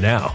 now.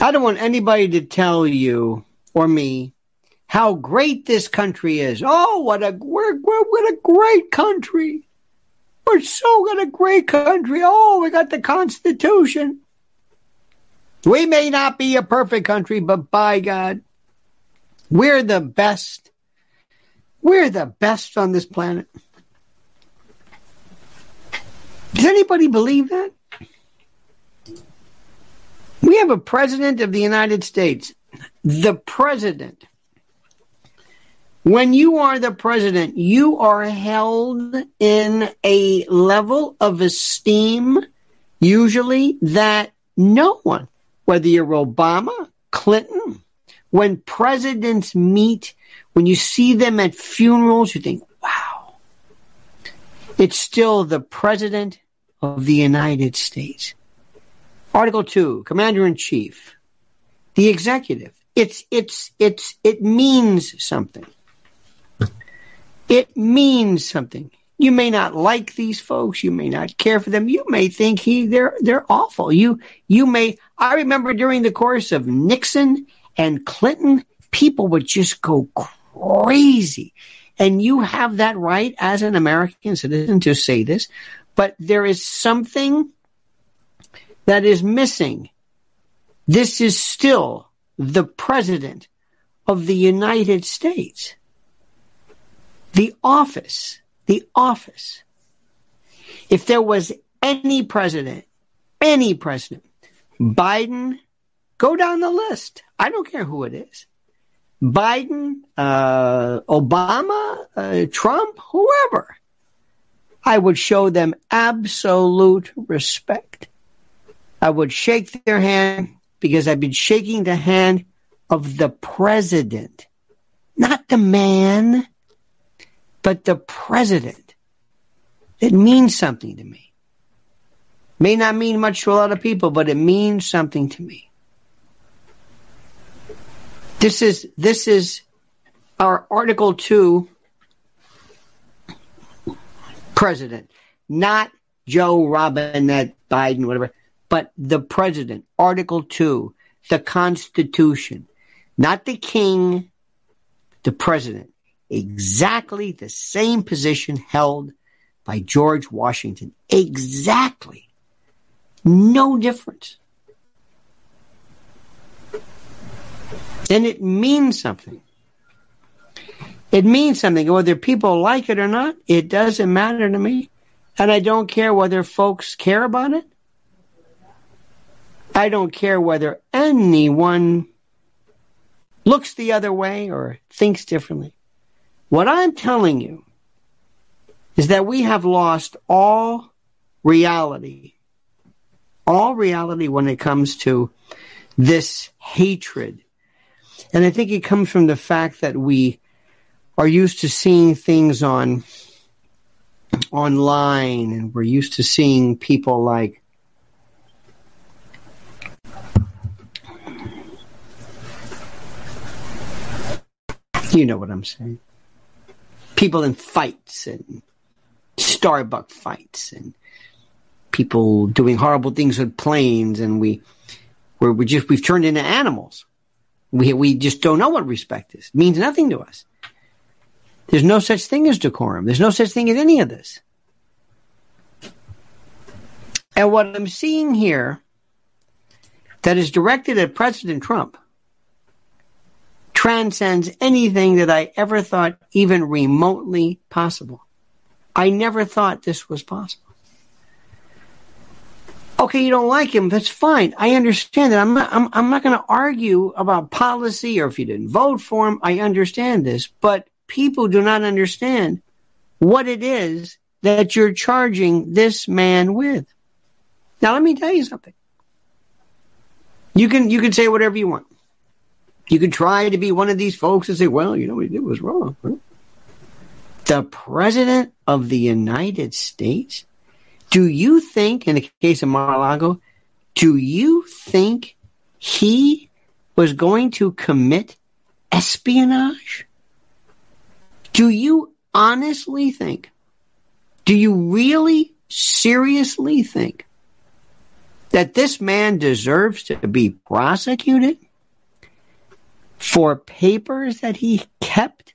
I don't want anybody to tell you or me how great this country is. Oh, what a we're, we're what a great country. We're so got a great country. Oh, we got the Constitution. We may not be a perfect country, but by God, we're the best. We're the best on this planet. Does anybody believe that? We have a president of the United States. The president. When you are the president, you are held in a level of esteem, usually that no one, whether you're Obama, Clinton, when presidents meet, when you see them at funerals, you think, wow. It's still the president of the United States. Article 2, Commander in Chief, the executive. It's, it's, it's, it means something. It means something. You may not like these folks. You may not care for them. You may think he they're they're awful. You you may. I remember during the course of Nixon and Clinton, people would just go crazy, and you have that right as an American citizen to say this. But there is something that is missing. This is still the president of the United States. The office the office. If there was any president, any president, Biden, go down the list. I don't care who it is. Biden, uh, Obama, uh, Trump, whoever. I would show them absolute respect. I would shake their hand because I've been shaking the hand of the president, not the man, but the president. It means something to me. May not mean much to a lot of people, but it means something to me. This is this is our Article Two president, not Joe Robinette Biden, whatever, but the president. Article Two, the Constitution, not the king, the president exactly the same position held by George Washington. Exactly. No difference. Then it means something. It means something. Whether people like it or not, it doesn't matter to me. And I don't care whether folks care about it. I don't care whether anyone looks the other way or thinks differently. What I'm telling you is that we have lost all reality, all reality when it comes to this hatred. And I think it comes from the fact that we are used to seeing things on online and we're used to seeing people like you know what I'm saying people in fights and Starbucks fights and people doing horrible things with planes and we where we just we've turned into animals. We we just don't know what respect is. It means nothing to us. There's no such thing as decorum. There's no such thing as any of this. And what I'm seeing here that is directed at President Trump transcends anything that I ever thought even remotely possible. I never thought this was possible. Okay, you don't like him. That's fine. I understand that. I'm not, I'm, I'm not going to argue about policy or if you didn't vote for him. I understand this, but people do not understand what it is that you're charging this man with. Now, let me tell you something. You can, you can say whatever you want. You could try to be one of these folks and say, well, you know, what he did was wrong. The president of the United States? Do you think, in the case of Mar-a-Lago, do you think he was going to commit espionage? Do you honestly think, do you really seriously think that this man deserves to be prosecuted? For papers that he kept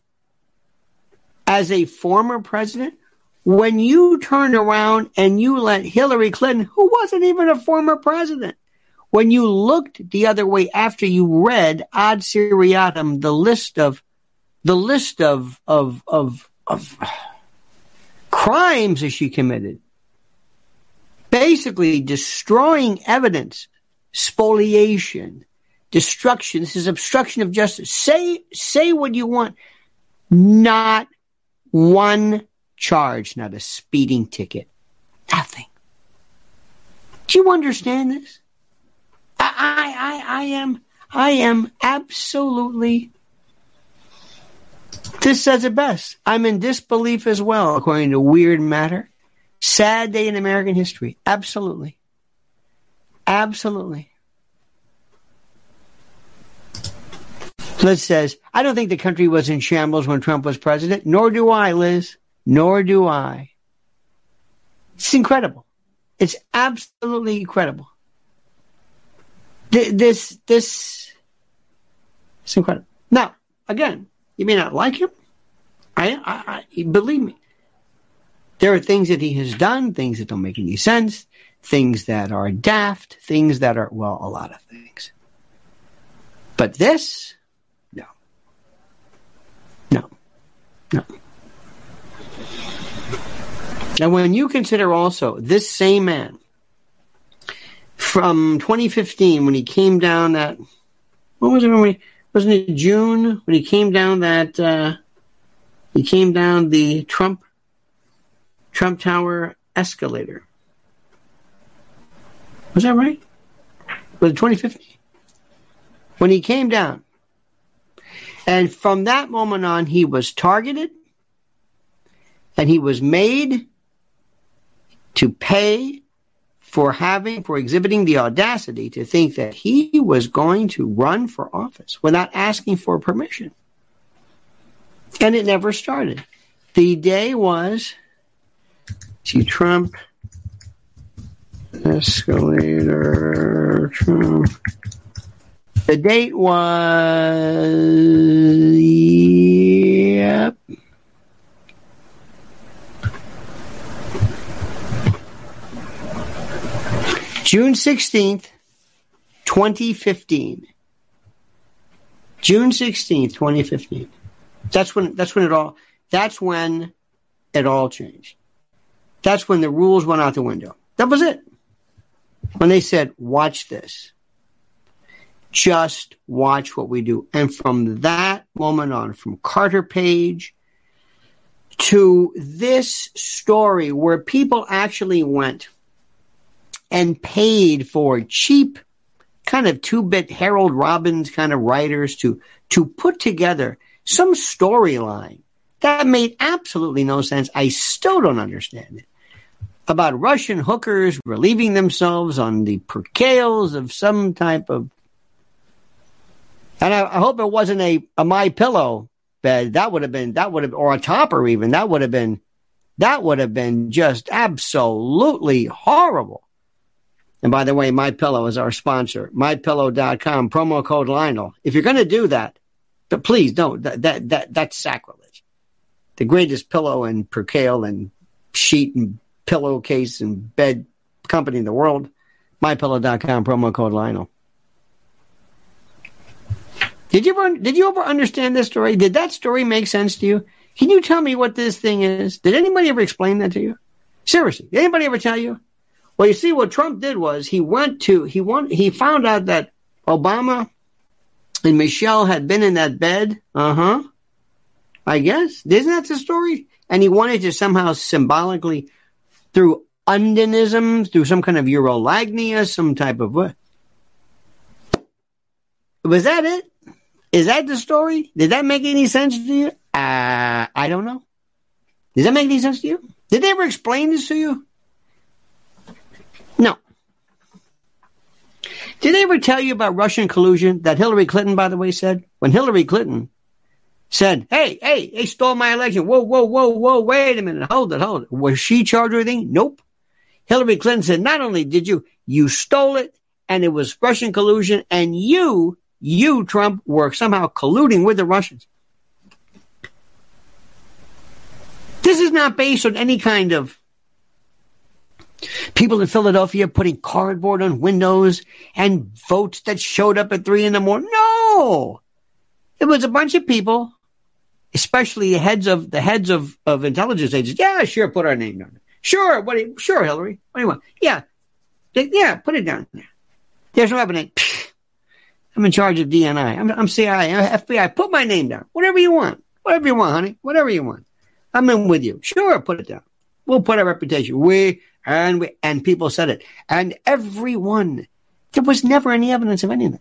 as a former president? When you turn around and you let Hillary Clinton, who wasn't even a former president, when you looked the other way after you read ad seriatim, the list of the list of of of, of crimes that she committed, basically destroying evidence, spoliation, destruction. This is obstruction of justice. Say, say what you want. Not one charge, not a speeding ticket. Nothing. Do you understand this? I, I, I am, I am absolutely, this says it best. I'm in disbelief as well, according to Weird Matter. Sad day in American history. Absolutely. Absolutely. Liz says, I don't think the country was in shambles when Trump was president, nor do I, Liz. Nor do I. It's incredible. It's absolutely incredible. This, this, it's incredible. Now, again, you may not like him. I, I, I, believe me. There are things that he has done, things that don't make any sense, things that are daft, things that are, well, a lot of things. But this, no. No. No. And when you consider also this same man from 2015 when he came down that, what was it when we, wasn't it June when he came down that, uh, he came down the Trump, Trump Tower escalator. Was that right? Was it 2015? When he came down. And from that moment on, he was targeted and he was made to pay for having, for exhibiting the audacity to think that he was going to run for office without asking for permission. And it never started. The day was to Trump escalator Trump. The date was yep. June 16th, 2015. June 16th, 2015. That's when that's when it all that's when it all changed. That's when the rules went out the window. That was it. When they said, watch this. Just watch what we do. And from that moment on, from Carter Page to this story where people actually went and paid for cheap kind of two-bit Harold Robbins kind of writers to to put together some storyline that made absolutely no sense. I still don't understand it. About Russian hookers relieving themselves on the percales of some type of and I, I hope it wasn't a, a my pillow bed. That would have been that would have or a topper even. That would have been that would have been just absolutely horrible. And by the way, My Pillow is our sponsor. MyPillow.com, promo code Lionel. If you're going to do that, but please don't. That, that, that, that's sacrilege. The greatest pillow and percale and sheet and pillowcase and bed company in the world. MyPillow.com, promo code Lionel. Did you ever, did you ever understand this story? Did that story make sense to you? Can you tell me what this thing is? Did anybody ever explain that to you? Seriously, did anybody ever tell you? Well, you see, what Trump did was he went to he won he found out that Obama and Michelle had been in that bed. Uh huh. I guess isn't that the story? And he wanted to somehow symbolically, through undinism, through some kind of urolagnia, some type of what? Was that it? Is that the story? Did that make any sense to you? Uh, I don't know. Does that make any sense to you? Did they ever explain this to you? No. Did they ever tell you about Russian collusion that Hillary Clinton, by the way, said? When Hillary Clinton said, hey, hey, they stole my election. Whoa, whoa, whoa, whoa, wait a minute. Hold it, hold it. Was she charged with anything? Nope. Hillary Clinton said, not only did you, you stole it and it was Russian collusion and you, you, Trump, were somehow colluding with the Russians. This is not based on any kind of People in Philadelphia putting cardboard on windows and votes that showed up at three in the morning. No, it was a bunch of people, especially heads of the heads of, of intelligence agencies. Yeah, sure, put our name down. Sure, what? Sure, Hillary. What do you want? Yeah, yeah, put it down there. There's no evidence. I'm in charge of DNI. I'm, I'm CIA, I'm FBI. Put my name down. Whatever you want. Whatever you want, honey. Whatever you want. I'm in with you. Sure, put it down. We'll put our reputation. We and we, and people said it. And everyone, there was never any evidence of anything.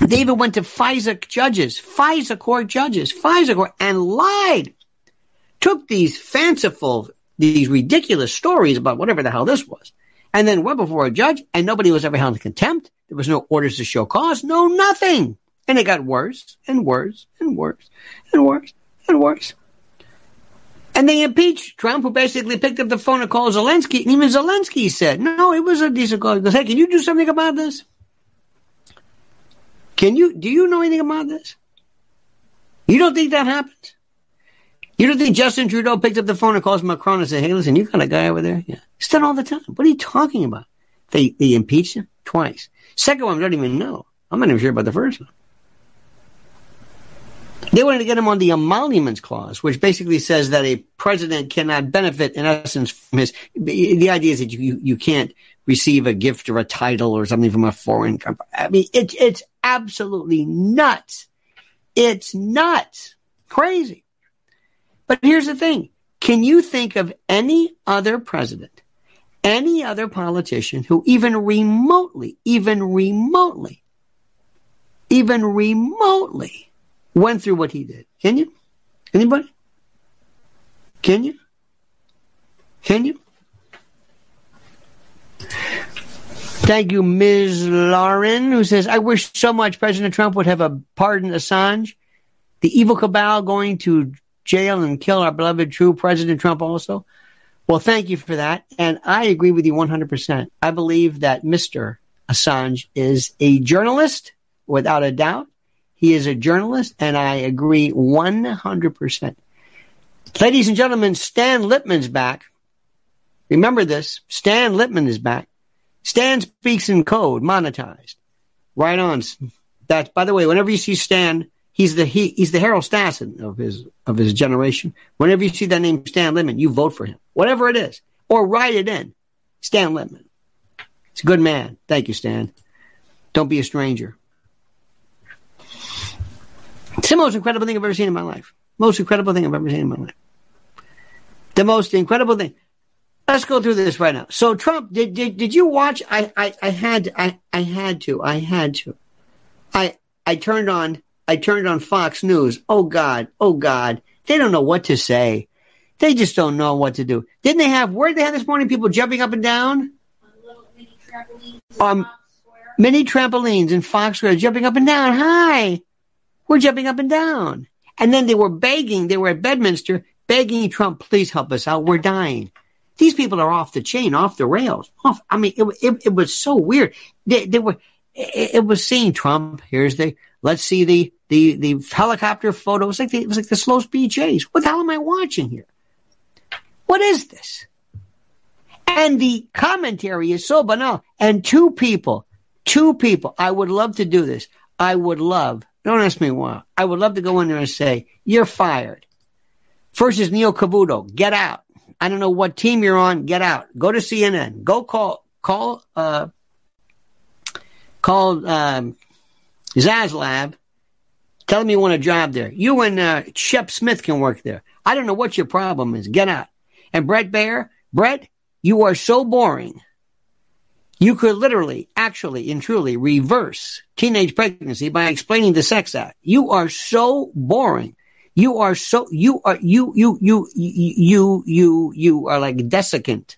They even went to FISA judges, FISA court judges, FISA court, and lied took these fanciful, these ridiculous stories about whatever the hell this was, and then went before a judge, and nobody was ever held in contempt. There was no orders to show cause, no nothing. And it got worse and worse and worse and worse and worse. And they impeached Trump, who basically picked up the phone and called Zelensky. And even Zelensky said, no, it was a decent call. He goes, hey, can you do something about this? Can you, do you know anything about this? You don't think that happens? You don't think Justin Trudeau picked up the phone and calls Macron and said, hey, listen, you got a guy over there? Yeah. It's done all the time. What are you talking about? They, they impeached him twice. Second one, I don't even know. I'm not even sure about the first one. They wanted to get him on the emoluments clause, which basically says that a president cannot benefit, in essence, from his. The idea is that you, you can't receive a gift or a title or something from a foreign country. I mean, it's it's absolutely nuts. It's nuts. Crazy. But here's the thing. Can you think of any other president, any other politician who even remotely, even remotely, even remotely went through what he did. Can you? Anybody? Can you? Can you? Thank you, Ms. Lauren, who says, I wish so much President Trump would have a pardon Assange. The evil cabal going to jail and kill our beloved true President Trump also. Well, thank you for that. And I agree with you 100%. I believe that Mr. Assange is a journalist without a doubt. He is a journalist, and I agree 100%. Ladies and gentlemen, Stan Litman's back. Remember this Stan Litman is back. Stan speaks in code, monetized. Right on. That, by the way, whenever you see Stan, he's the he, he's the Harold Stassen of his of his generation. Whenever you see that name Stan Litman, you vote for him, whatever it is, or write it in. Stan Litman. It's a good man. Thank you, Stan. Don't be a stranger. It's the most incredible thing I've ever seen in my life. Most incredible thing I've ever seen in my life. The most incredible thing. Let's go through this right now. So Trump, did did, did you watch? I, I, I had I, I had to. I had to. I I turned on I turned on Fox News. Oh God, oh God. They don't know what to say. They just don't know what to do. Didn't they have where did they have this morning people jumping up and down? Mini trampolines um, mini trampolines in Fox Square, jumping up and down. Hi. We're jumping up and down. And then they were begging, they were at Bedminster begging Trump, please help us out. We're dying. These people are off the chain, off the rails. Off. I mean, it, it, it was so weird. They, they were, it, it, was seeing Trump. Here's the, let's see the, the, the helicopter photo. It was like the, it was like the slow speed chase. What the hell am I watching here? What is this? And the commentary is so banal. And two people, two people, I would love to do this. I would love don't ask me why. I would love to go in there and say, you're fired. First is Neil Cavuto. Get out. I don't know what team you're on. Get out. Go to CNN. Go call, call, uh, call, um, Zaslav. Tell him you want a job there. You and, uh, Shep Smith can work there. I don't know what your problem is. Get out. And Bret Baier, Bret, you are so boring. You could literally, actually, and truly reverse teenage pregnancy by explaining the sex act. You are so boring. You are so, you are, you, you, you, you, you, you are like desiccant.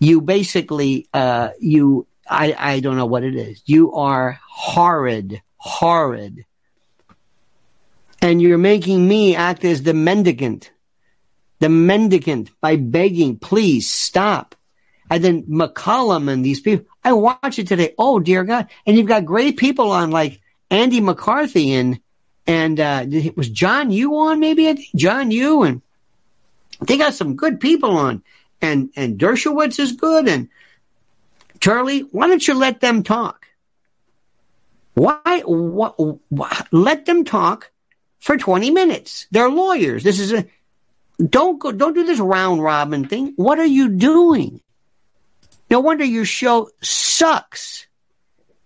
You basically, uh, you, I, I don't know what it is. You are horrid, horrid. And you're making me act as the mendicant, the mendicant by begging, please stop and then MacCallum and these people. I watch it today. Oh dear God! And you've got great people on like Andy McCarthy and and uh, it was John Yoo on maybe John Yoo and they got some good people on and and Dershowitz is good and Charlie. Why don't you let them talk? Why, what, what let them talk for 20 minutes. They're lawyers. This is a don't go don't do this round robin thing. What are you doing? No wonder your show sucks.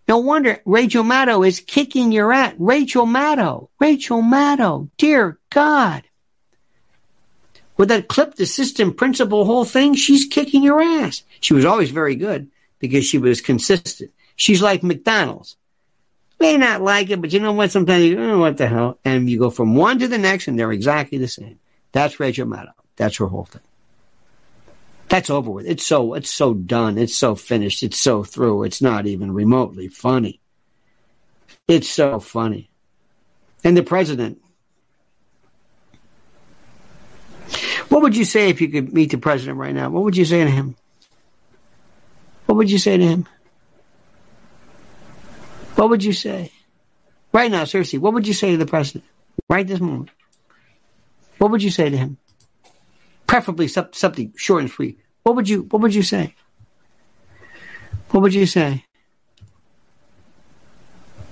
No wonder Rachel Maddow is kicking your ass. Rachel Maddow. Rachel Maddow. Dear God. With that clip the system principal whole thing, she's kicking your ass. She was always very good because she was consistent. She's like McDonald's. May not like it, but you know what? Sometimes you, oh, what the hell? And you go from one to the next and they're exactly the same. That's Rachel Maddow. That's her whole thing. That's over with. It's so it's so done. It's so finished. It's so through. It's not even remotely funny. It's so funny. And the president. What would you say if you could meet the president right now? What would you say to him? What would you say to him? What would you say? Right now, seriously, what would you say to the president? Right this moment. What would you say to him? Preferably something short and sweet. What would you what would you say? What would you say?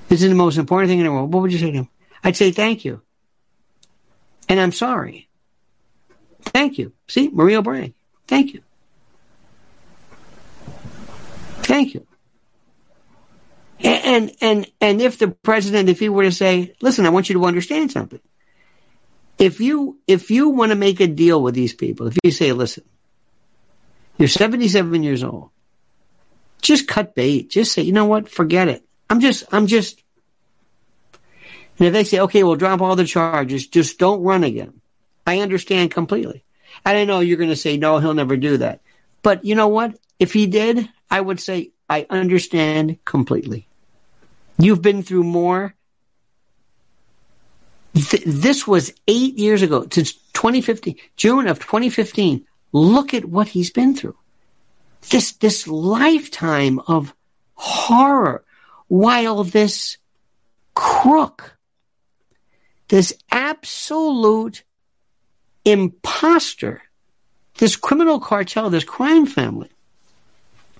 This is the most important thing in the world. What would you say to him? I'd say thank you. And I'm sorry. Thank you. See, Maria O'Brien. Thank you. Thank you. And, and, and if the president, if he were to say, listen, I want you to understand something. If you, if you want to make a deal with these people, if you say, listen, you're 77 years old, just cut bait. Just say, you know what? Forget it. I'm just, I'm just, and if they say, okay, we'll drop all the charges, just don't run again. I understand completely. And I know you're going to say, no, he'll never do that. But you know what? If he did, I would say, I understand completely. You've been through more. Th- this was eight years ago, since 2015, June of 2015. Look at what he's been through. This, this lifetime of horror while this crook, this absolute imposter, this criminal cartel, this crime family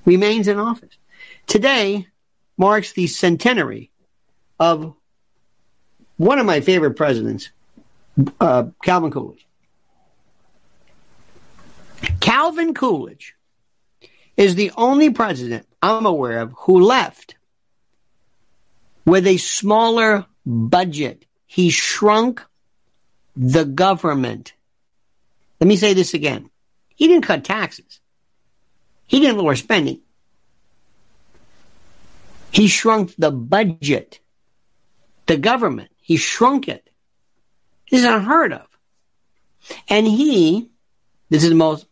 remains in office. Today, marks the centenary of one of my favorite presidents, uh, Calvin Coolidge. Calvin Coolidge is the only president I'm aware of who left with a smaller budget. He shrunk the government. Let me say this again. He didn't cut taxes. He didn't lower spending. He shrunk the budget, the government. He shrunk it. This is unheard of. And he, this is the most,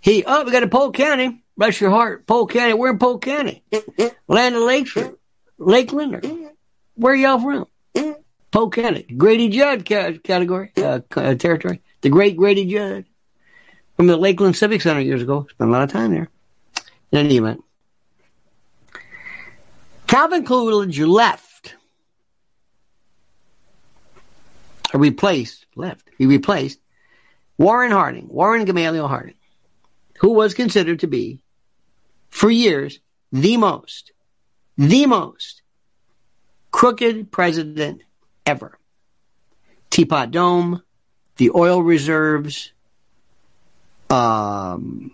he, oh, we got a Polk County. Bless your heart. Polk County. We're in Polk County. Land of Lakeshore. Lakeland. Or, where y'all from? Polk County. Grady Judd category, uh, territory. The great Grady Judd. From the Lakeland Civic Center years ago. Spent a lot of time there. In any event. Calvin Coolidge left, or replaced, left, he replaced Warren Harding, Warren Gamaliel Harding, who was considered to be, for years, the most, the most crooked president ever. Teapot Dome, the oil reserves, um,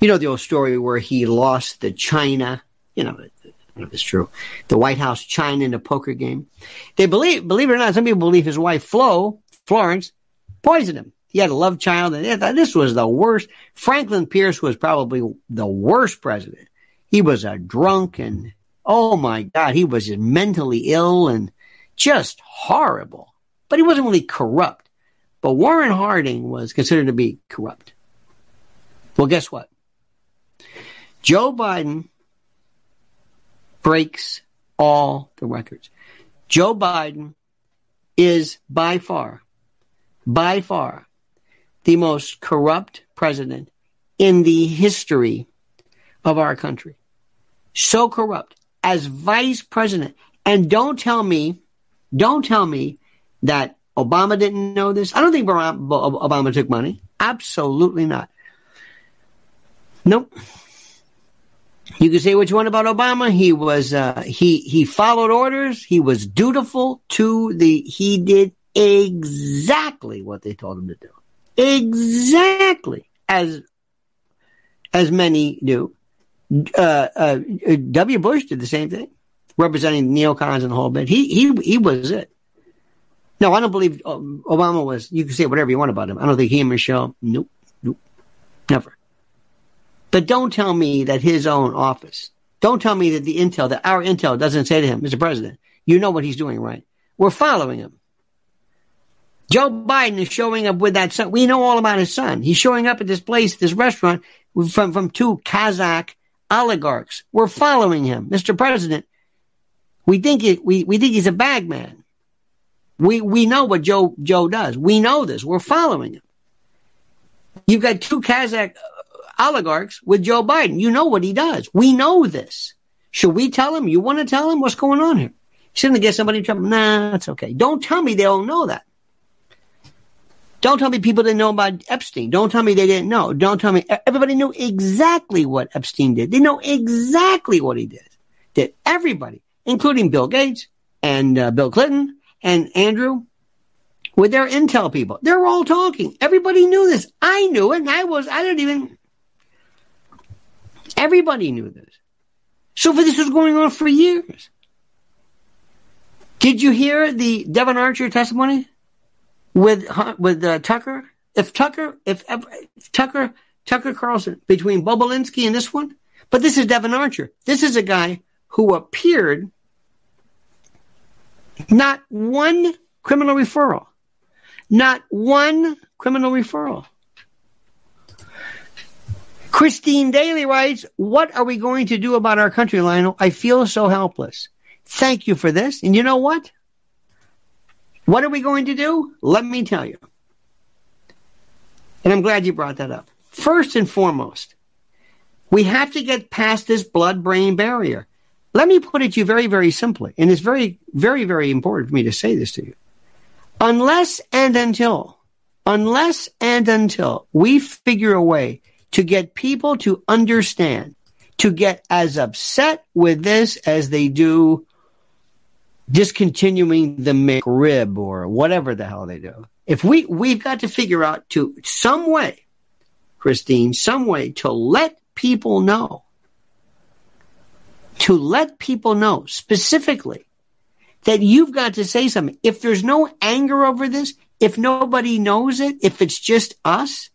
you know the old story where he lost the China, you know, it's true. The White House China in a poker game. They believe, believe it or not, some people believe his wife Flo, Florence, poisoned him. He had a love child, and this was the worst. Franklin Pierce was probably the worst president. He was a drunk, and oh my God, he was mentally ill and just horrible. But he wasn't really corrupt. But Warren Harding was considered to be corrupt. Well, guess what? Joe Biden breaks all the records. Joe Biden is by far, by far, the most corrupt president in the history of our country. So corrupt as vice president. And don't tell me, don't tell me that Obama didn't know this. I don't think Obama took money. Absolutely not. Nope. You can say what you want about Obama. He was uh, he he followed orders. He was dutiful to the. He did exactly what they told him to do. Exactly as as many do. Uh, uh, w. Bush did the same thing, representing neocons and the whole bit. He he he was it. No, I don't believe Obama was. You can say whatever you want about him. I don't think he and Michelle. Nope, nope, never. But don't tell me that his own office, don't tell me that the intel, that our intel doesn't say to him, Mr. President, you know what he's doing right. We're following him. Joe Biden is showing up with that son. We know all about his son. He's showing up at this place, this restaurant from, from two Kazakh oligarchs. We're following him. Mr. President, we think it, we, we think he's a bagman. We, we know what Joe, Joe does. We know this. We're following him. You've got two Kazakh oligarchs with Joe Biden. You know what he does. We know this. Should we tell him? You want to tell him what's going on here? Shouldn't get somebody in trouble? Nah, that's okay. Don't tell me they don't know that. Don't tell me people didn't know about Epstein. Don't tell me they didn't know. Don't tell me everybody knew exactly what Epstein did. They know exactly what he did. Did everybody, including Bill Gates and uh, Bill Clinton and Andrew, with their intel people. They're all talking. Everybody knew this. I knew it. And I was. I didn't even. Everybody knew this. So this was going on for years. Did you hear the Devon Archer testimony? with with uh, Tucker. If Tucker, if, if Tucker, Tucker Carlson between Bobulinski and this one, but this is Devon Archer. This is a guy who appeared not one criminal referral, not one criminal referral. Christine Daly writes, What are we going to do about our country, Lionel? I feel so helpless. Thank you for this. And you know what? What are we going to do? Let me tell you. And I'm glad you brought that up. First and foremost, we have to get past this blood brain barrier. Let me put it to you very, very simply. And it's very, very, very important for me to say this to you. Unless and until, unless and until we figure a way to get people to understand, to get as upset with this as they do discontinuing the McRib or whatever the hell they do. If we, we've got to figure out to some way, Christine, some way to let people know, to let people know specifically that you've got to say something. If there's no anger over this, if nobody knows it, if it's just us,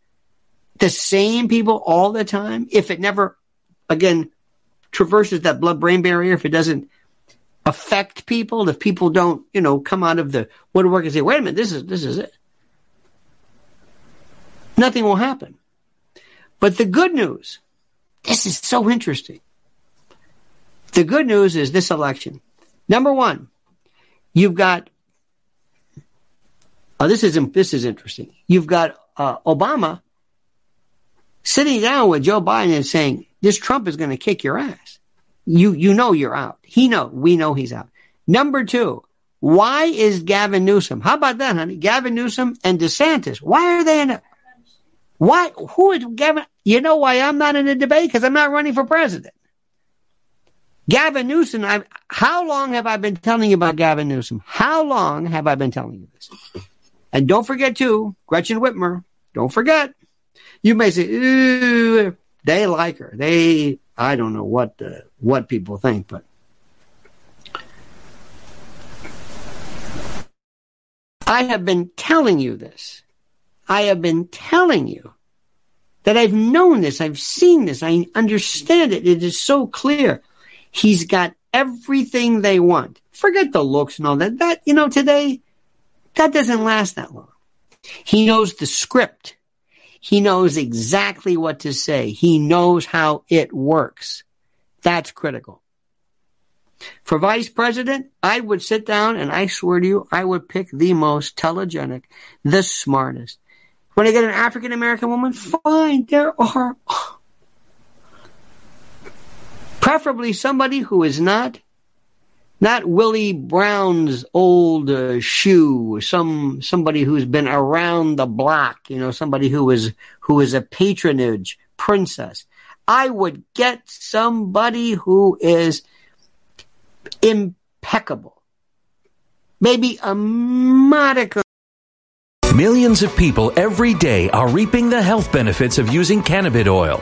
the same people all the time, if it never, again, traverses that blood brain barrier, if it doesn't affect people, if people don't, you know, come out of the woodwork and say, wait a minute, this is, this is it. Nothing will happen. But the good news, this is so interesting. The good news is this election. Number one, you've got, oh, this is, this is interesting. You've got uh, Obama sitting down with Joe Biden and saying, this Trump is going to kick your ass you you know you're out. He know we know he's out. Number two, why is Gavin Newsom? How about that, honey? Gavin Newsom and DeSantis. Why are they in a why who is Gavin? You know why I'm not in a debate? Because I'm not running for president. Gavin Newsom, I, how long have I been telling you about Gavin Newsom? How long have I been telling you this? And don't forget too, Gretchen Whitmer. Don't forget. You may say, Ooh, they like her. They I don't know what the, what people think, but I have been telling you this. I have been telling you that I've known this. I've seen this. I understand it. It is so clear. He's got everything they want. Forget the looks and all that. That, you know, today, that doesn't last that long. He knows the script. He knows exactly what to say. He knows how it works. That's critical. For vice president, I would sit down and I swear to you, I would pick the most telegenic, the smartest. When I get an African American woman, fine, there are preferably somebody who is not not Willie Brown's old uh, shoe, some somebody who's been around the block, you know, somebody who is who is a patronage princess. I would get somebody who is impeccable. Maybe a modicum Millions of people every day are reaping the health benefits of using cannabis oil,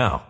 now.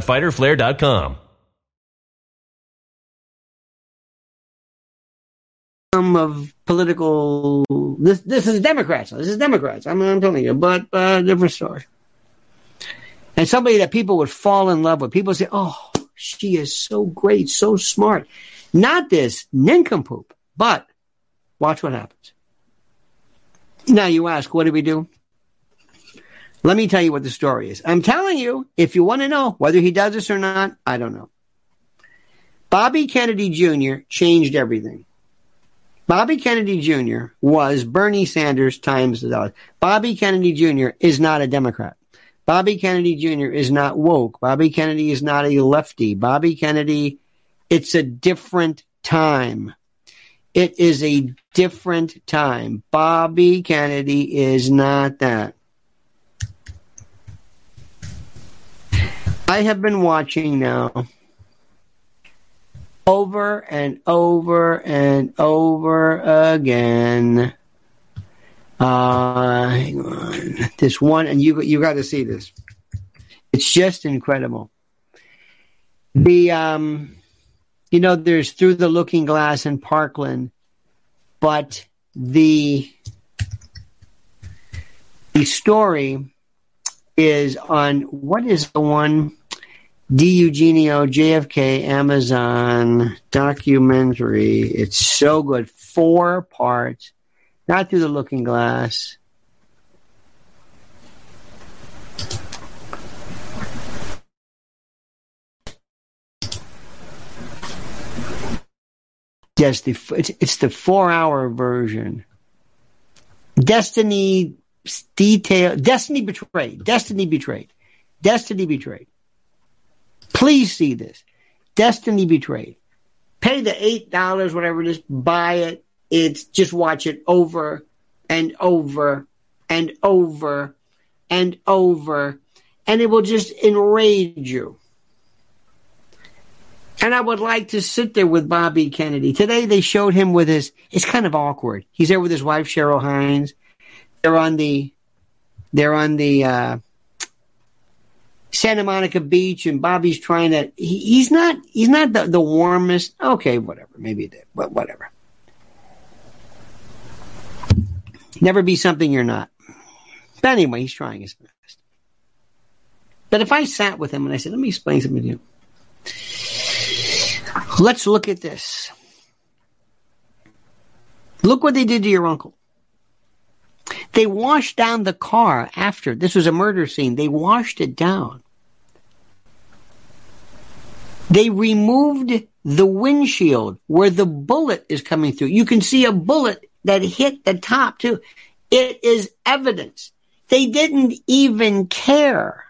www.fighterflare.com. of political. This this is Democrats. This is Democrats. I'm, I'm telling you, but uh, different story. And somebody that people would fall in love with. People say, "Oh, she is so great, so smart." Not this nincompoop, but watch what happens. Now you ask, what do we do? Let me tell you what the story is. I'm telling you, if you want to know whether he does this or not, I don't know. Bobby Kennedy Jr. changed everything. Bobby Kennedy Jr. was Bernie Sanders times the dollar. Bobby Kennedy Jr. is not a Democrat. Bobby Kennedy Jr. is not woke. Bobby Kennedy is not a lefty. Bobby Kennedy, it's a different time. It is a different time. Bobby Kennedy is not that. I have been watching now over and over and over again. Uh, hang on. This one, and you you got to see this. It's just incredible. The um, you know, there's through the Looking Glass in Parkland, but the the story is on what is the one DiEugenio, JFK, Amazon documentary. It's so good. Four parts. Not through the looking glass. Yes, the it's, it's the four hour version. Destiny detail. Destiny betrayed. Destiny betrayed. Destiny betrayed. Please see this. Destiny betrayed. Pay the eight dollars, whatever it is. Buy it. It's just watch it over and over and over and over, and it will just enrage you. And I would like to sit there with Bobby Kennedy. Today they showed him with his, it's kind of awkward. He's there with his wife, Cheryl Hines. They're on the, they're on the, uh, Santa Monica Beach and Bobby's trying to, he, he's not, he's not the, the warmest. Okay, whatever. Maybe it did, but whatever. Never be something you're not. But anyway, he's trying his best. But if I sat with him and I said, let me explain something to you. Let's look at this. Look what they did to your uncle. They washed down the car after. This was a murder scene. They washed it down. They removed the windshield where the bullet is coming through. You can see a bullet that hit the top too. It is evidence. They didn't even care.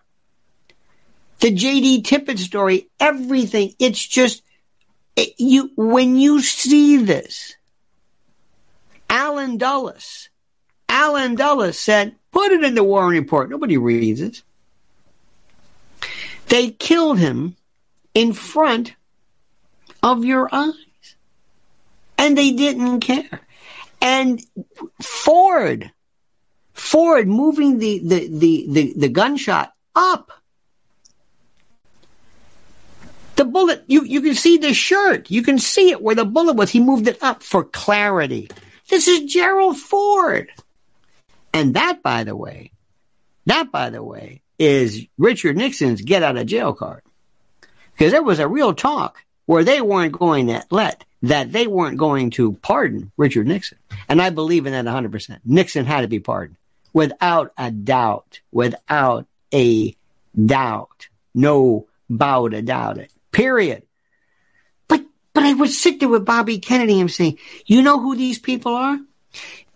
The JD Tippit story, everything, it's just it, you when you see this, Allen Dulles, Allen Dulles said, put it in the Warren Report. Nobody reads it. They killed him in front of your eyes. And they didn't care. And Ford, Ford moving the, the, the, the, the gunshot up the bullet, you, you can see the shirt. You can see it where the bullet was. He moved it up for clarity. This is Gerald Ford. And that, by the way, that, by the way, is Richard Nixon's get out of jail card. Because there was a real talk where they weren't going to let, that they weren't going to pardon Richard Nixon. And I believe in that 100%. Nixon had to be pardoned without a doubt, without a doubt. No bow to doubt it. Period. But but I would sit there with Bobby Kennedy and say, you know who these people are?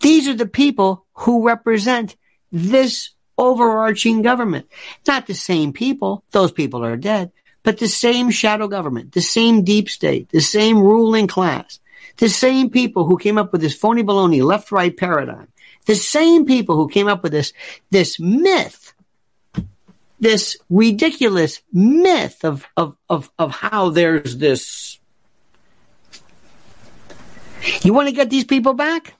These are the people who represent this overarching government. Not the same people. Those people are dead. But the same shadow government, the same deep state, the same ruling class, the same people who came up with this phony baloney left-right paradigm, the same people who came up with this, this myth this ridiculous myth of, of, of, of how there's this. You want to get these people back?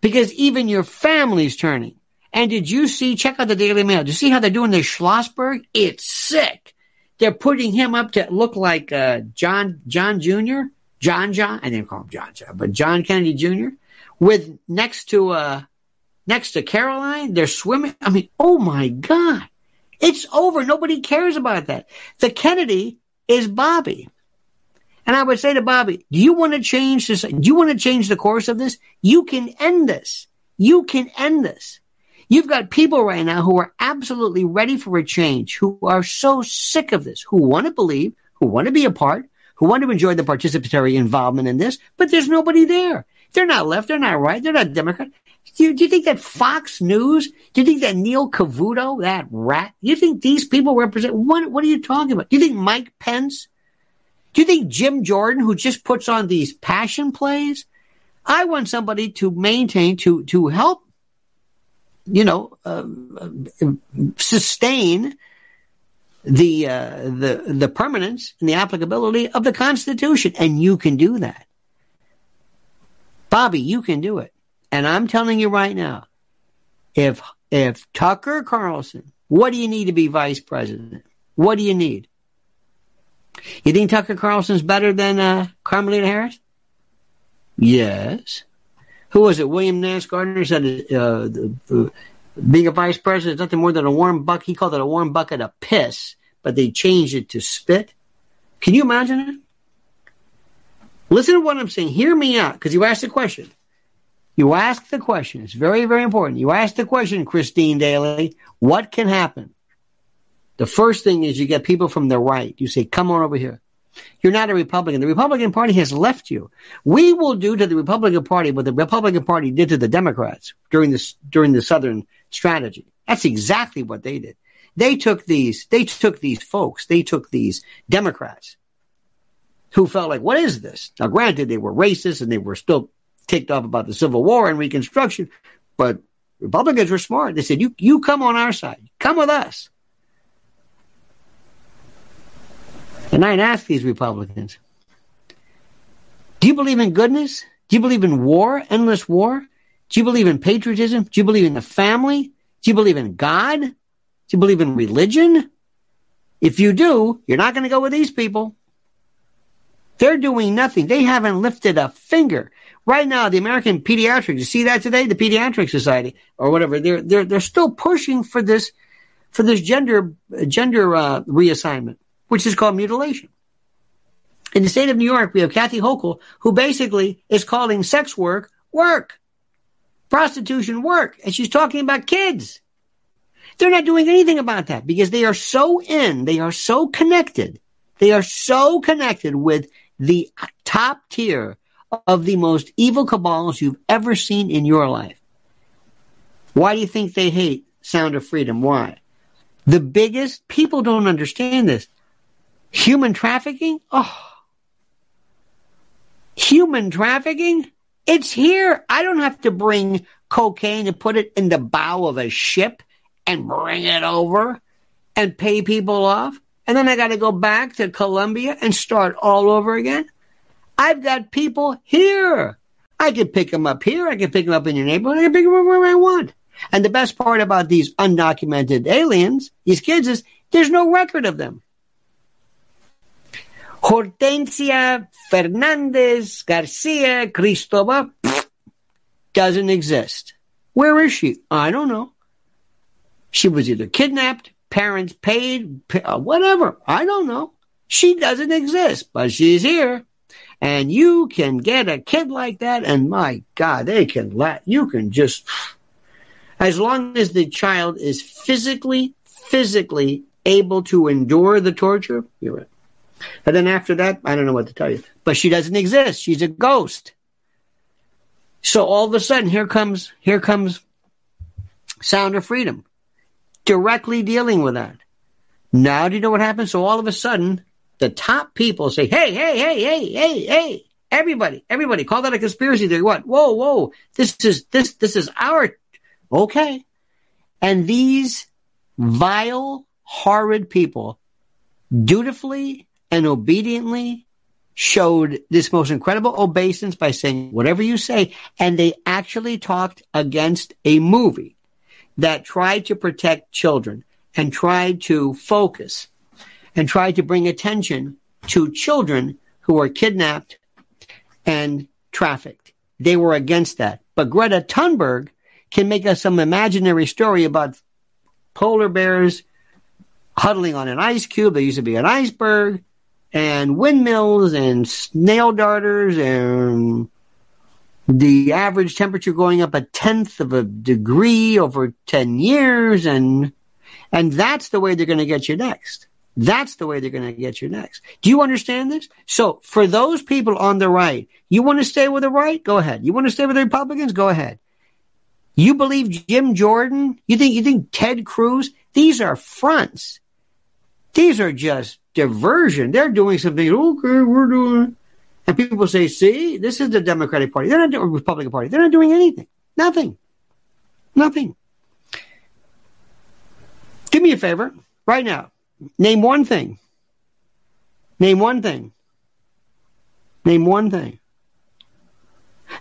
Because even your family's turning. And did you see, check out the Daily Mail. Did you see how they're doing this Schlossberg? It's sick. They're putting him up to look like uh, John John Jr. John John. I didn't call him John John, but John Kennedy Jr. With next to uh next to Caroline, they're swimming. I mean, oh my God. It's over. Nobody cares about that. The Kennedy is Bobby. And I would say to Bobby, do you want to change this? Do you want to change the course of this? You can end this. You can end this. You've got people right now who are absolutely ready for a change, who are so sick of this, who want to believe, who want to be a part, who want to enjoy the participatory involvement in this, but there's nobody there. They're not left. They're not right. They're not Democrat. Do you, do you think that Fox News, do you think that Neil Cavuto, that rat, do you think these people represent, what, what are you talking about? Do you think Mike Pence? Do you think Jim Jordan, who just puts on these passion plays? I want somebody to maintain, to, to help, you know, uh, sustain the, uh, the, the permanence and the applicability of the Constitution. And you can do that. Bobby, you can do it. And I'm telling you right now, if if Tucker Carlson, what do you need to be vice president? What do you need? You think Tucker Carlson's better than uh, Kamala Harris? Yes. Who was it? William Nance Gardner said uh, being a vice president is nothing more than a warm bucket. He called it a warm bucket of piss, but they changed it to spit. Can you imagine it? Listen to what I'm saying. Hear me out, because you asked the question. You ask the question. It's very, very important. You ask the question, Christine Daly, what can happen? The first thing is you get people from the right. You say, come on over here. you're not a Republican. The Republican Party has left you. We will do to the Republican Party what the Republican Party did to the Democrats during this during the Southern strategy. That's exactly what they did. They took these, they took these folks, they took these Democrats who felt like, what is this? Now, granted, they were racist and they were still ticked off about the Civil War and Reconstruction, but Republicans were smart. They said, you, you come on our side, come with us. And I ask these Republicans, do you believe in goodness? Do you believe in war, endless war? Do you believe in patriotism? Do you believe in the family? Do you believe in God? Do you believe in religion? If you do, you're not going to go with these people. They're doing nothing. They haven't lifted a finger. Right now, the American Pediatrics, you see that today? The Pediatric Society or whatever, they're, they're, they're still pushing for this, for this gender, gender, uh, reassignment which is called mutilation. In the state of New York, we have Kathy Hochul, who basically is calling sex work work, prostitution work, and she's talking about kids. They're not doing anything about that because they are so in, they are so connected, they are so connected with the top tier of the most evil cabals you've ever seen in your life. Why do you think they hate Sound of Freedom? Why? The biggest, people don't understand this. Human trafficking? Oh. Human trafficking? It's here. I don't have to bring cocaine and put it in the bow of a ship and bring it over and pay people off. And then I got to go back to Colombia and start all over again. I've got people here. I can pick them up here. I can pick them up in your neighborhood. I can pick them up wherever I want. And the best part about these undocumented aliens, these kids, is there's no record of them. Hortensia Fernandez Garcia Cristobal doesn't exist. Where is she? I don't know. She was either kidnapped, parents paid, uh, whatever. I don't know. She doesn't exist, but she's here. And you can get a kid like that, and my God, they can let, you can just, as long as the child is physically, physically able to endure the torture, you're it. And then after that, I don't know what to tell you. But she doesn't exist. She's a ghost. So all of a sudden, here comes here comes Sound of Freedom, directly dealing with that. Now, do you know what happens? So all of a sudden, the top people say, "Hey, hey, hey, hey, hey, hey, everybody, everybody, call that a conspiracy theory." What? Whoa, whoa! This is this this is our okay. And these vile, horrid people dutifully and obediently showed this most incredible obeisance by saying whatever you say. And they actually talked against a movie that tried to protect children and tried to focus and tried to bring attention to children who were kidnapped and trafficked. They were against that. But Greta Thunberg can make us some imaginary story about polar bears huddling on an ice cube. There used to be an iceberg and windmills and snail darters and the average temperature going up a tenth of a degree over 10 years and and that's the way they're going to get you next. That's the way they're going to get you next. Do you understand this? So for those people on the right you want to stay with the right? Go ahead. You want to stay with the republicans? Go ahead. You believe jim jordan? You think you think ted cruz? These are fronts. These are just diversion. They're doing something. Okay, we're doing. And people say, see, this is the Democratic Party. They're not doing Republican Party. They're not doing anything. Nothing. Nothing. Do me a favor right now. Name one thing. Name one thing. Name one thing.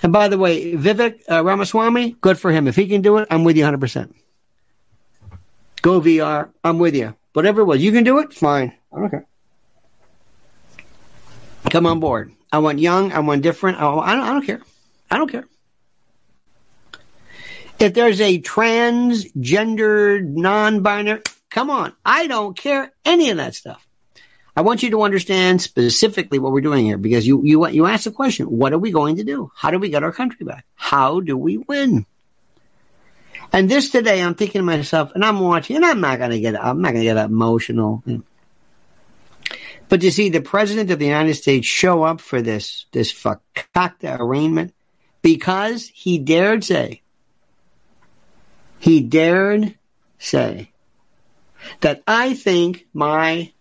And by the way, Vivek uh, Ramaswamy, good for him. If he can do it, I'm with you 100%. Go VR. I'm with you. Whatever it was. You can do it? Fine. I. Come on board. I want young. I want different. I don't, I don't care. I don't care. If there's a transgender, non-binary, come on. I don't care any of that stuff. I want you to understand specifically what we're doing here because you, you, you asked the question, what are we going to do? How do we get our country back? How do we win? And this today, I'm thinking to myself, and I'm watching, and I'm not going to get, I'm not going to get emotional. But to see the president of the United States show up for this this fakakta arraignment because he dared say, he dared say that I think my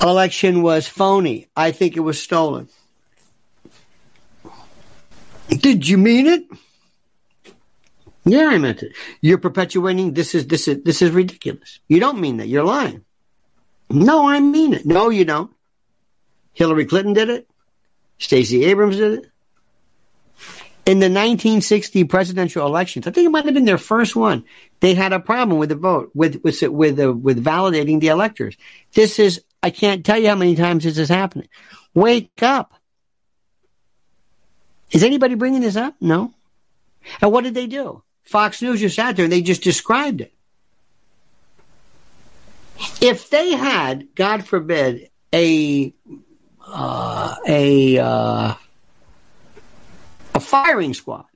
election was phony. I think it was stolen. Did you mean it? Yeah, I meant it. You're perpetuating this is this is this is ridiculous. You don't mean that. You're lying. No, I mean it. No, you don't. Hillary Clinton did it. Stacey Abrams did it. In the 1960 presidential elections, I think it might have been their first one. They had a problem with the vote, with with with uh, with validating the electors. This is I can't tell you how many times this is happening. Wake up. Is anybody bringing this up? No. And what did they do? Fox News just sat there and they just described it. If they had, God forbid, a uh, a uh, a firing squad.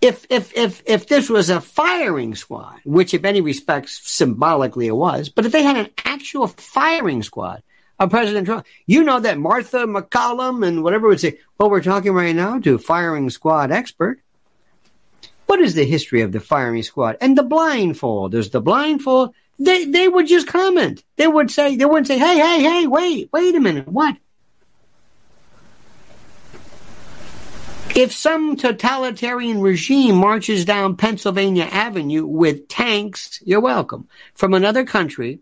If if if if this was a firing squad, which in many respects symbolically it was, but if they had an actual firing squad of President Trump, you know that Martha MacCallum and whatever would say, well, we're talking right now to firing squad expert. What is the history of the firing squad and the blindfold? There's the blindfold they they would just comment. They would say they wouldn't say, "Hey, hey, hey, wait, wait a minute, what?" If some totalitarian regime marches down Pennsylvania Avenue with tanks, you're welcome, from another country,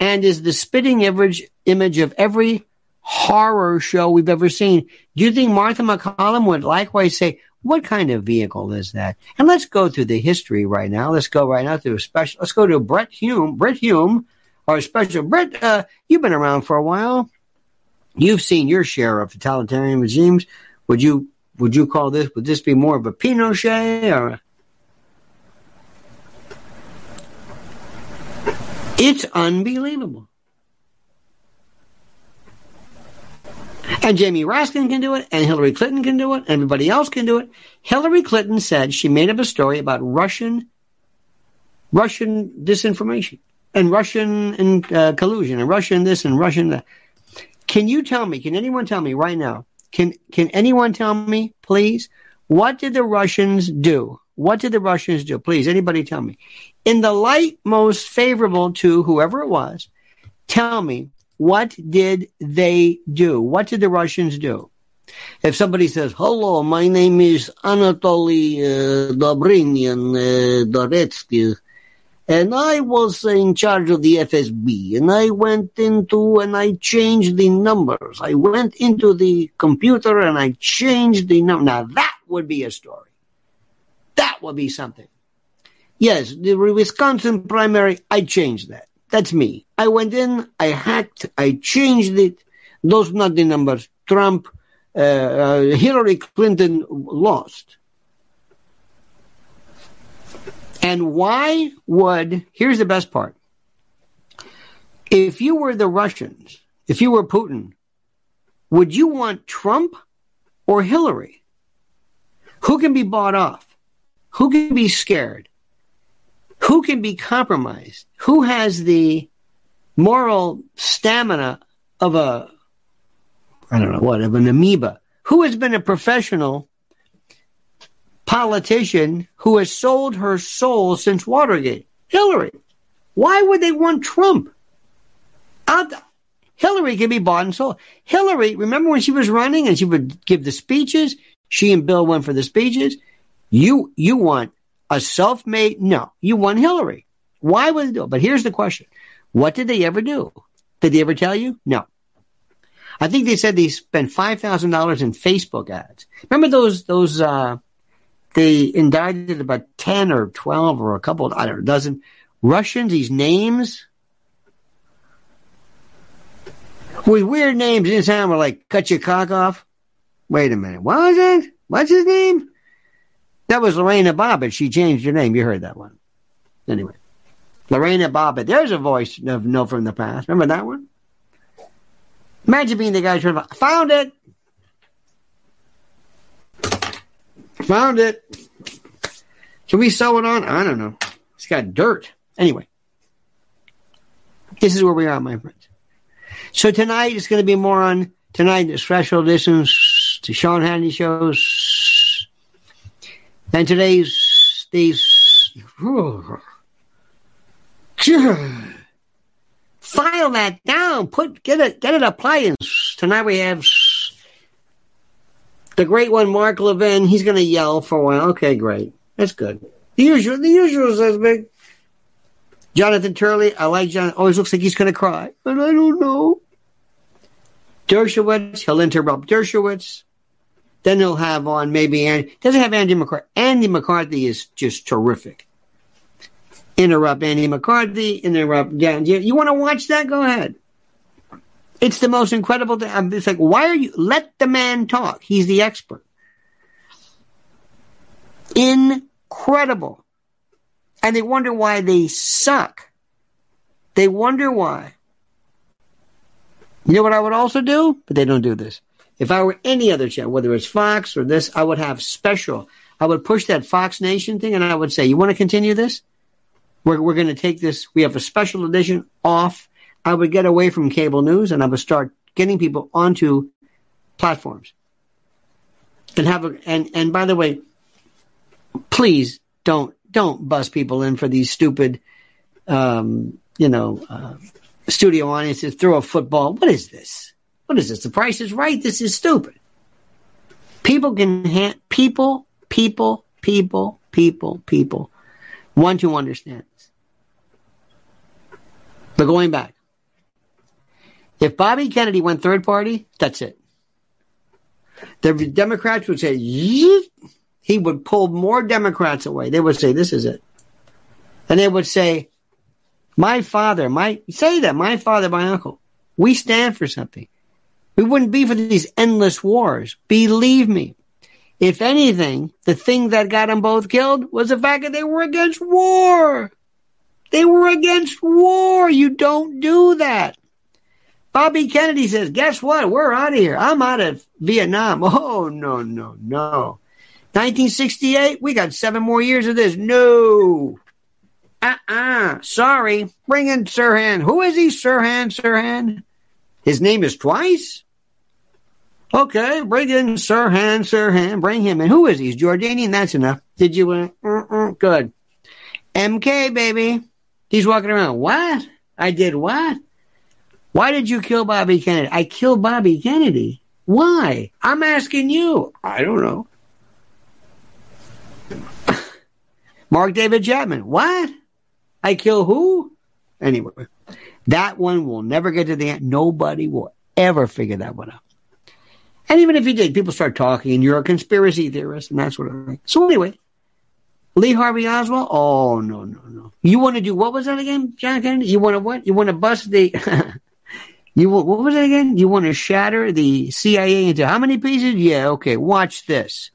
and is the spitting image, of every horror show we've ever seen, do you think Martha MacCallum would likewise say, what kind of vehicle is that? And let's go through the history right now. Let's go right now to a special. Let's go to Brit Hume. Brit Hume, our special. Brett, uh, you've been around for a while. You've seen your share of totalitarian regimes. Would you would you call this? Would this be more of a Pinochet or? It's unbelievable. And Jamie Raskin can do it, and Hillary Clinton can do it, and everybody else can do it. Hillary Clinton said she made up a story about Russian, Russian disinformation and Russian and, uh, collusion and Russian this and Russian that. Can you tell me? Can anyone tell me right now? Can can anyone tell me, please? What did the Russians do? What did the Russians do? Please, anybody tell me. In the light most favorable to whoever it was, tell me what did they do? What did the Russians do? If somebody says, hello, my name is Anatoly uh, Dobrynyan uh, Doretsky, and I was in charge of the FSB, and I went into and I changed the numbers. I went into the computer and I changed the number. Now that would be a story. That would be something. Yes, the Wisconsin primary, I changed that. That's me. I went in, I hacked, I changed it. Those not the numbers. Trump, uh, uh, Hillary Clinton lost. And why would, here's the best part. If you were the Russians, if you were Putin, would you want Trump or Hillary? Who can be bought off? Who can be scared? Who can be compromised? Who has the moral stamina of a, I don't know what, of an amoeba? Who has been a professional politician who has sold her soul since Watergate? Hillary. Why would they want Trump? Hillary can be bought and sold. Hillary, remember when she was running and she would give the speeches? She and Bill went for the speeches. You you want a self made, no, you won Hillary. Why would they do it? But here's the question What did they ever do? Did they ever tell you? No. I think they said they spent $5,000 in Facebook ads. Remember those, those, uh, they indicted about 10 or 12 or a couple, I don't know, dozen Russians, these names with weird names in inside were like, cut your cock off. Wait a minute. What was it? What's his name? That was Lorena Bobbitt. She changed her name. You heard that one. Anyway, Lorena Bobbitt. There's a voice of no from the past. Remember that one? Imagine being the guy to found it. Found it. Can we sew it on? I don't know. It's got dirt. Anyway. This is where we are, my friends. So tonight it's going to be more on tonight the special edition, to Sean Hannity shows. And today's these file that down. Put get it get it appliance. Tonight we have the great one, Mark Levin. He's going to yell for a while. Okay, great. That's good. The usual, the usual says big. Jonathan Turley, I like John. Always looks like he's going to cry, but I don't know. Dershowitz, he'll interrupt Dershowitz. Then he'll have on maybe Andy. Doesn't have Andy McCarthy. Andy McCarthy is just terrific. Interrupt Andy McCarthy. Interrupt. Yeah, you want to watch that? Go ahead. It's the most incredible thing. It's like, why are you? Let the man talk. He's the expert. Incredible. And they wonder why they suck. They wonder why. You know what I would also do? But they don't do this. If I were any other channel, whether it's Fox or this, I would have special. I would push that Fox Nation thing and I would say, you want to continue this? We're, we're going to take this. We have a special edition off. I would get away from cable news and I would start getting people onto platforms and have a, and, and by the way, please don't, don't bust people in for these stupid, um, you know, uh, studio audiences throw a football. What is this? What is this? The price is right. This is stupid. People can ha- people, people, people, people, people want to understand this. But going back, if Bobby Kennedy went third party, that's it. The Democrats would say, he would pull more Democrats away. They would say, this is it. And they would say, my father, my say that my father, my uncle, we stand for something. We wouldn't be for these endless wars. Believe me. If anything, the thing that got them both killed was the fact that they were against war. They were against war. You don't do that. Bobby Kennedy says, guess what? We're out of here. I'm out of Vietnam. Oh, no, no, no. 1968, we got seven more years of this. No. Uh-uh. Sorry. Bring in Sirhan. Who is he, Sirhan? Sirhan? His name is twice? Okay, bring in Sirhan, Sirhan. Bring him in. Who is he? He's Jordanian. That's enough. Did you? Uh, good. MK, baby. He's walking around. What? I did what? Why did you kill Bobby Kennedy? I killed Bobby Kennedy. Why? I'm asking you. I don't know. Mark David Chapman. What? I kill who? Anyway, that one will never get to the end. Nobody will ever figure that one out. And even if you did, people start talking and you're a conspiracy theorist and that sort of thing. So anyway, Lee Harvey Oswald? Oh, no, no, no. You want to do, what was that again, John Kennedy? You want to what? You want to bust the, you, want, what was that again? You want to shatter the CIA into how many pieces? Yeah, okay, watch this.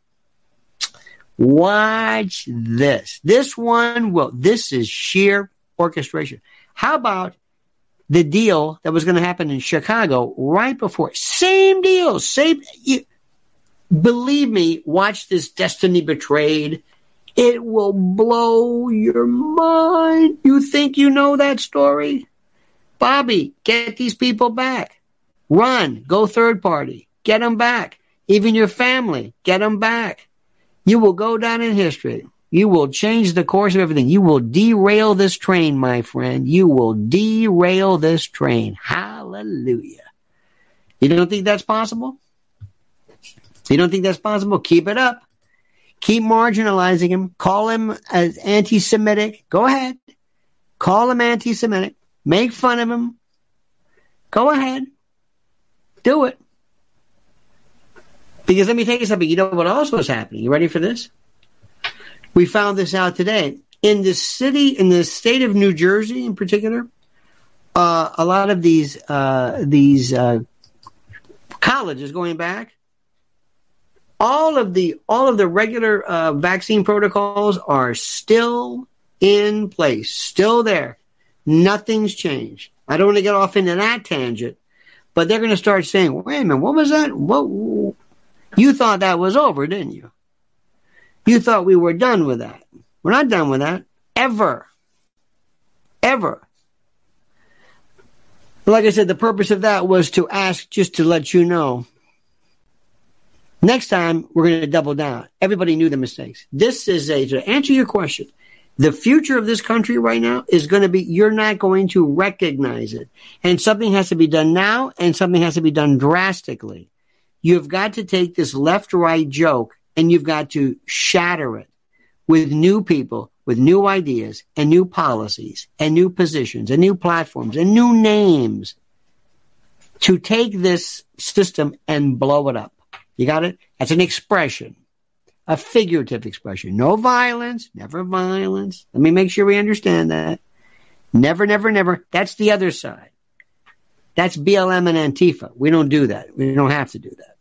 Watch this. This one will, this is sheer orchestration. How about the deal that was going to happen in Chicago right before? Same deal. Same. You, believe me, watch this Destiny Betrayed. It will blow your mind. You think you know that story? Bobby, get these people back. Run. Go third party. Get them back. Even your family, get them back. You will go down in history. You will change the course of everything. You will derail this train, my friend. You will derail this train. Hallelujah. You don't think that's possible? You don't think that's possible? Keep it up. Keep marginalizing him. Call him as anti Semitic. Go ahead. Call him anti Semitic. Make fun of him. Go ahead. Do it. Because let me tell you something. You know what also is happening? You ready for this? We found this out today. In the city, in the state of New Jersey in particular, uh, a lot of these uh, these uh, colleges going back, all of the all of the regular uh, vaccine protocols are still in place, still there. Nothing's changed. I don't want to get off into that tangent, but they're going to start saying, "Wait a minute, what was that? What you thought that was over, didn't you? You thought we were done with that. We're not done with that. Ever. Ever. like I said, the purpose of that was to ask just to let you know. Next time, we're going to double down. Everybody knew the mistakes. This is a, to answer your question, the future of this country right now is going to be, you're not going to recognize it. And something has to be done now and something has to be done drastically. You've got to take this left right joke and you've got to shatter it with new people, with new ideas and new policies and new positions and new platforms and new names to take this system and blow it up. You got it? That's an expression a figurative expression. No violence, never violence. Let me make sure we understand that. Never, never, never. That's the other side. That's BLM and Antifa. We don't do that. We don't have to do that.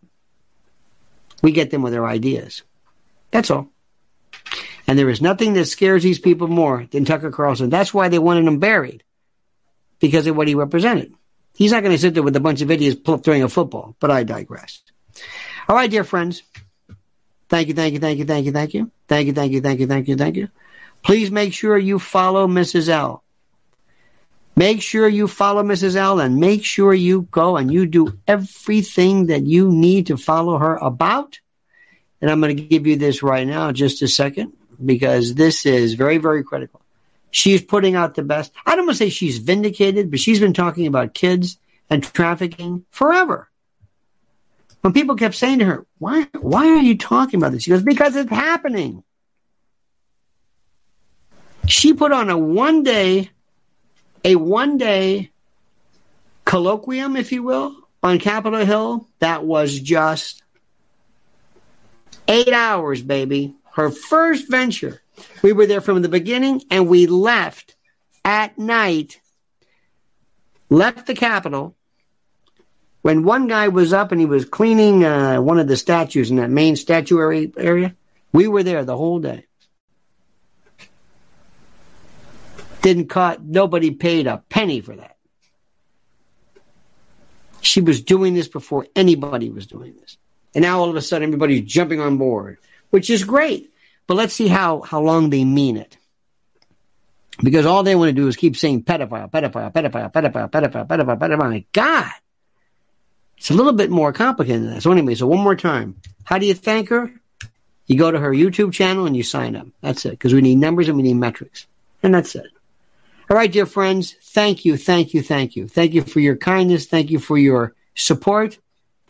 We get them with their ideas. That's all. And there is nothing that scares these people more than Tucker Carlson. That's why they wanted him buried because of what he represented. He's not going to sit there with a bunch of idiots throwing a football, but I digress. All right, dear friends. Thank you, thank you, thank you, thank you, thank you. Thank you, thank you, thank you, thank you, thank you. Please make sure you follow Mrs. L. Make sure you follow Mrs. And make sure you go and you do everything that you need to follow her about. And I'm going to give you this right now, just a second, because this is very, very critical. She's putting out the best. I don't want to say she's vindicated, but she's been talking about kids and trafficking forever. When people kept saying to her, why, why are you talking about this? She goes, because it's happening. She put on a one day, a one day colloquium, if you will, on Capitol Hill that was just eight hours, baby. Her first venture. We were there from the beginning and we left at night, left the Capitol when one guy was up and he was cleaning uh, one of the statues in that main statuary area, we were there the whole day. Didn't cut, nobody paid a penny for that. She was doing this before anybody was doing this. And now all of a sudden everybody's jumping on board, which is great. But let's see how, how long they mean it. Because all they want to do is keep saying pedophile, pedophile, pedophile, pedophile, pedophile, pedophile, pedophile. My God. It's a little bit more complicated than that. So anyway, so one more time. How do you thank her? You go to her YouTube channel and you sign up. That's it. Because we need numbers and we need metrics. And that's it. All right, dear friends. Thank you, thank you, thank you. Thank you for your kindness. Thank you for your support.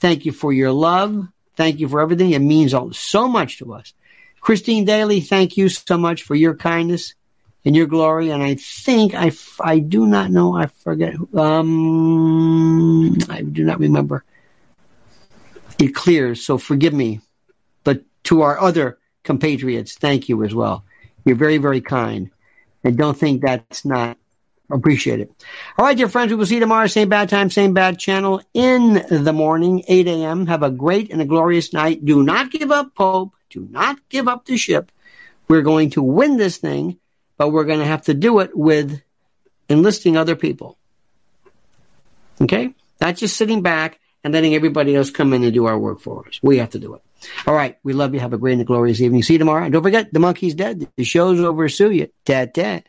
Thank you for your love. Thank you for everything. It means so much to us. Christine Daly, thank you so much for your kindness and your glory. And I think I, I do not know. I forget. Um, I do not remember. It clears. So forgive me. But to our other compatriots, thank you as well. You're very, very kind. And don't think that's not appreciated. All right, dear friends, we will see you tomorrow. Same bad time, same bad channel in the morning, 8 a.m. Have a great and a glorious night. Do not give up hope. Do not give up the ship. We're going to win this thing but we're going to have to do it with enlisting other people. Okay? Not just sitting back and letting everybody else come in and do our work for us. We have to do it. All right. We love you. Have a great and glorious evening. See you tomorrow. And don't forget, the monkey's dead. The show's over. Sue you. Tat tat.